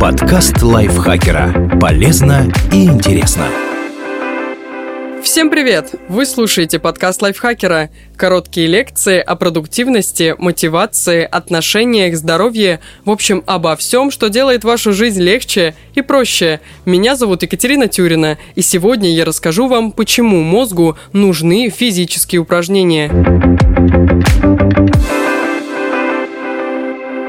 Подкаст лайфхакера. Полезно и интересно. Всем привет! Вы слушаете подкаст лайфхакера. Короткие лекции о продуктивности, мотивации, отношениях, здоровье, в общем, обо всем, что делает вашу жизнь легче и проще. Меня зовут Екатерина Тюрина, и сегодня я расскажу вам, почему мозгу нужны физические упражнения.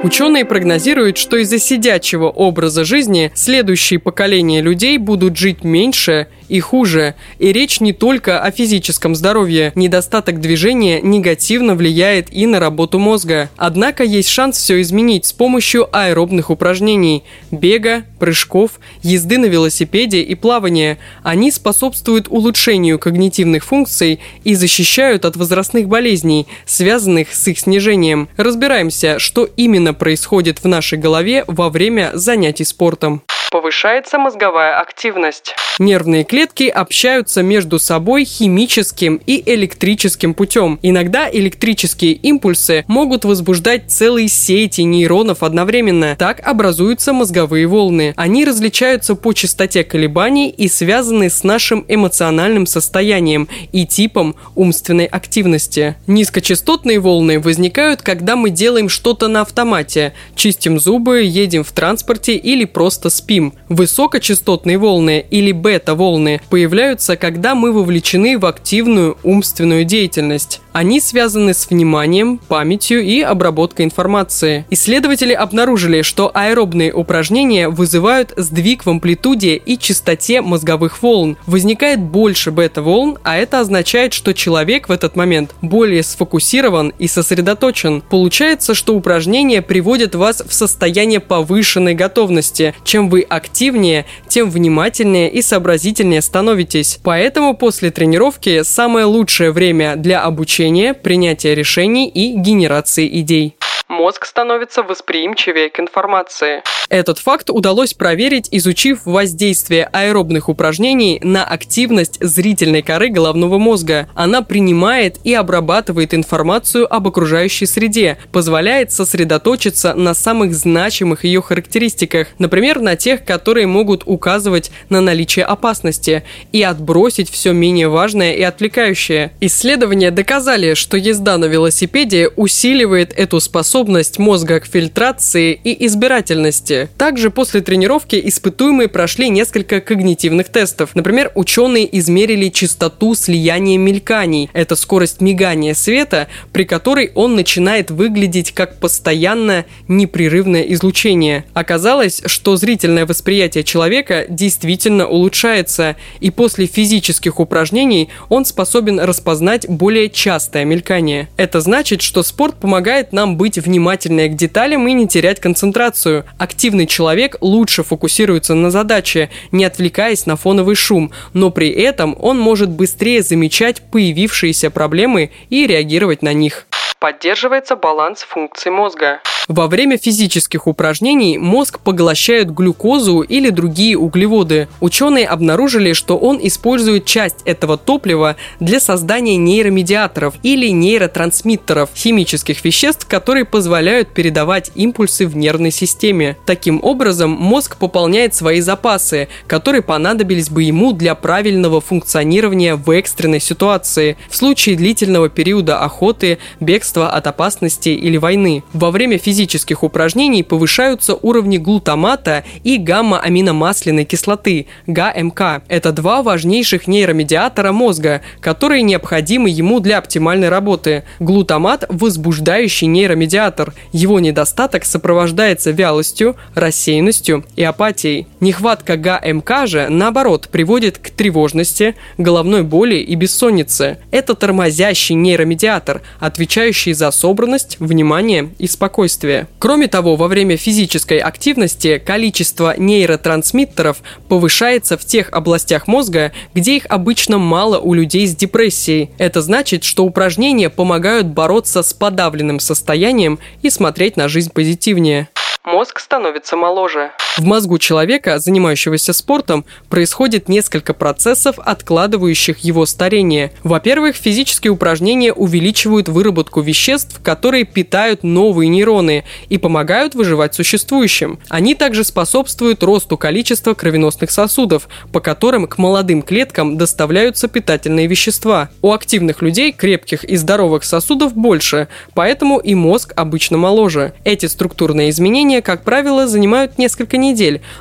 Ученые прогнозируют, что из-за сидячего образа жизни следующие поколения людей будут жить меньше и хуже. И речь не только о физическом здоровье. Недостаток движения негативно влияет и на работу мозга. Однако есть шанс все изменить с помощью аэробных упражнений – бега, прыжков, езды на велосипеде и плавания. Они способствуют улучшению когнитивных функций и защищают от возрастных болезней, связанных с их снижением. Разбираемся, что именно происходит в нашей голове во время занятий спортом повышается мозговая активность. Нервные клетки общаются между собой химическим и электрическим путем. Иногда электрические импульсы могут возбуждать целые сети нейронов одновременно. Так образуются мозговые волны. Они различаются по частоте колебаний и связаны с нашим эмоциональным состоянием и типом умственной активности. Низкочастотные волны возникают, когда мы делаем что-то на автомате, чистим зубы, едем в транспорте или просто спим говорим, высокочастотные волны или бета-волны появляются, когда мы вовлечены в активную умственную деятельность. Они связаны с вниманием, памятью и обработкой информации. Исследователи обнаружили, что аэробные упражнения вызывают сдвиг в амплитуде и частоте мозговых волн. Возникает больше бета-волн, а это означает, что человек в этот момент более сфокусирован и сосредоточен. Получается, что упражнения приводят вас в состояние повышенной готовности. Чем вы активнее, тем внимательнее и сообразительнее становитесь. Поэтому после тренировки самое лучшее время для обучения, принятия решений и генерации идей мозг становится восприимчивее к информации. Этот факт удалось проверить, изучив воздействие аэробных упражнений на активность зрительной коры головного мозга. Она принимает и обрабатывает информацию об окружающей среде, позволяет сосредоточиться на самых значимых ее характеристиках, например, на тех, которые могут указывать на наличие опасности, и отбросить все менее важное и отвлекающее. Исследования доказали, что езда на велосипеде усиливает эту способность мозга к фильтрации и избирательности. Также после тренировки испытуемые прошли несколько когнитивных тестов. Например, ученые измерили частоту слияния мельканий. Это скорость мигания света, при которой он начинает выглядеть как постоянное непрерывное излучение. Оказалось, что зрительное восприятие человека действительно улучшается, и после физических упражнений он способен распознать более частое мелькание. Это значит, что спорт помогает нам быть внимательнее к деталям и не терять концентрацию. Активный человек лучше фокусируется на задаче, не отвлекаясь на фоновый шум, но при этом он может быстрее замечать появившиеся проблемы и реагировать на них. Поддерживается баланс функций мозга. Во время физических упражнений мозг поглощает глюкозу или другие углеводы. Ученые обнаружили, что он использует часть этого топлива для создания нейромедиаторов или нейротрансмиттеров, химических веществ, которые позволяют передавать импульсы в нервной системе. Таким образом, мозг пополняет свои запасы, которые понадобились бы ему для правильного функционирования в экстренной ситуации, в случае длительного периода охоты, бегства от опасности или войны. Во время физических упражнений повышаются уровни глутамата и гамма-аминомасляной кислоты, ГАМК. Это два важнейших нейромедиатора мозга, которые необходимы ему для оптимальной работы. Глутамат – возбуждающий нейромедиатор. Его недостаток сопровождается вялостью, рассеянностью и апатией. Нехватка ГАМК же, наоборот, приводит к тревожности, головной боли и бессоннице. Это тормозящий нейромедиатор, отвечающий за собранность, внимание и спокойствие. Кроме того, во время физической активности количество нейротрансмиттеров повышается в тех областях мозга, где их обычно мало у людей с депрессией. Это значит, что упражнения помогают бороться с подавленным состоянием и смотреть на жизнь позитивнее. Мозг становится моложе. В мозгу человека, занимающегося спортом, происходит несколько процессов, откладывающих его старение. Во-первых, физические упражнения увеличивают выработку веществ, которые питают новые нейроны и помогают выживать существующим. Они также способствуют росту количества кровеносных сосудов, по которым к молодым клеткам доставляются питательные вещества. У активных людей крепких и здоровых сосудов больше, поэтому и мозг обычно моложе. Эти структурные изменения, как правило, занимают несколько недель,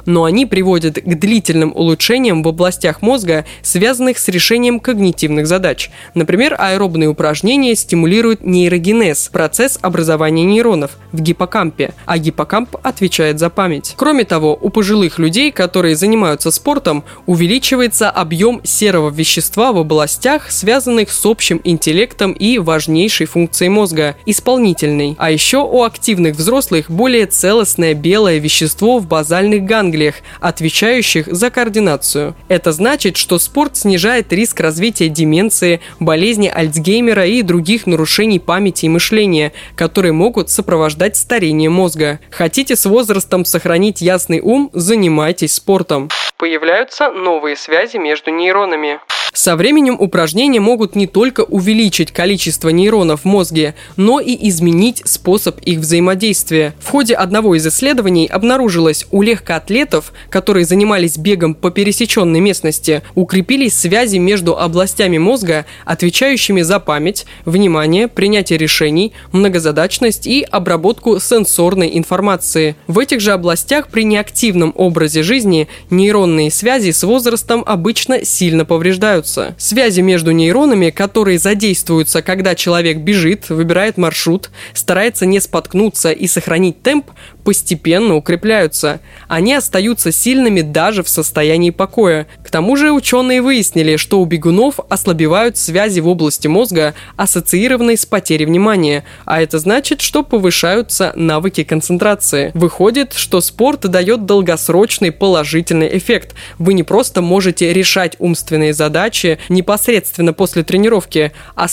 но они приводят к длительным улучшениям в областях мозга, связанных с решением когнитивных задач. Например, аэробные упражнения стимулируют нейрогенез, процесс образования нейронов в гиппокампе, а гиппокамп отвечает за память. Кроме того, у пожилых людей, которые занимаются спортом, увеличивается объем серого вещества в областях, связанных с общим интеллектом и важнейшей функцией мозга – исполнительной. А еще у активных взрослых более целостное белое вещество в базальном базальных ганглиях, отвечающих за координацию. Это значит, что спорт снижает риск развития деменции, болезни Альцгеймера и других нарушений памяти и мышления, которые могут сопровождать старение мозга. Хотите с возрастом сохранить ясный ум, занимайтесь спортом. Появляются новые связи между нейронами. Со временем упражнения могут не только увеличить количество нейронов в мозге, но и изменить способ их взаимодействия. В ходе одного из исследований обнаружилось, у легкоатлетов, которые занимались бегом по пересеченной местности, укрепились связи между областями мозга, отвечающими за память, внимание, принятие решений, многозадачность и обработку сенсорной информации. В этих же областях при неактивном образе жизни нейронные связи с возрастом обычно сильно повреждаются меняются. Связи между нейронами, которые задействуются, когда человек бежит, выбирает маршрут, старается не споткнуться и сохранить темп, постепенно укрепляются. Они остаются сильными даже в состоянии покоя. К тому же ученые выяснили, что у бегунов ослабевают связи в области мозга, ассоциированные с потерей внимания, а это значит, что повышаются навыки концентрации. Выходит, что спорт дает долгосрочный положительный эффект. Вы не просто можете решать умственные задачи непосредственно после тренировки, а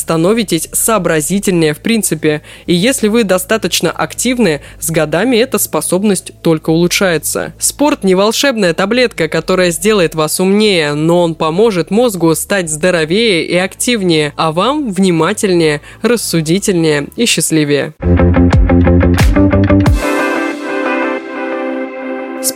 сообразительнее в принципе. И если вы достаточно активны, с годами это способность только улучшается. Спорт не волшебная таблетка, которая сделает вас умнее, но он поможет мозгу стать здоровее и активнее, а вам внимательнее, рассудительнее и счастливее.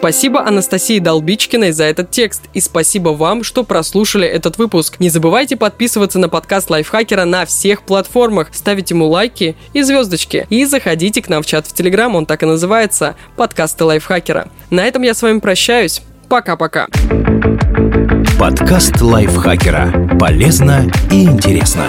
Спасибо Анастасии Долбичкиной за этот текст. И спасибо вам, что прослушали этот выпуск. Не забывайте подписываться на подкаст Лайфхакера на всех платформах, ставить ему лайки и звездочки. И заходите к нам в чат в Телеграм, он так и называется – подкасты Лайфхакера. На этом я с вами прощаюсь. Пока-пока. Подкаст Лайфхакера. Полезно и интересно.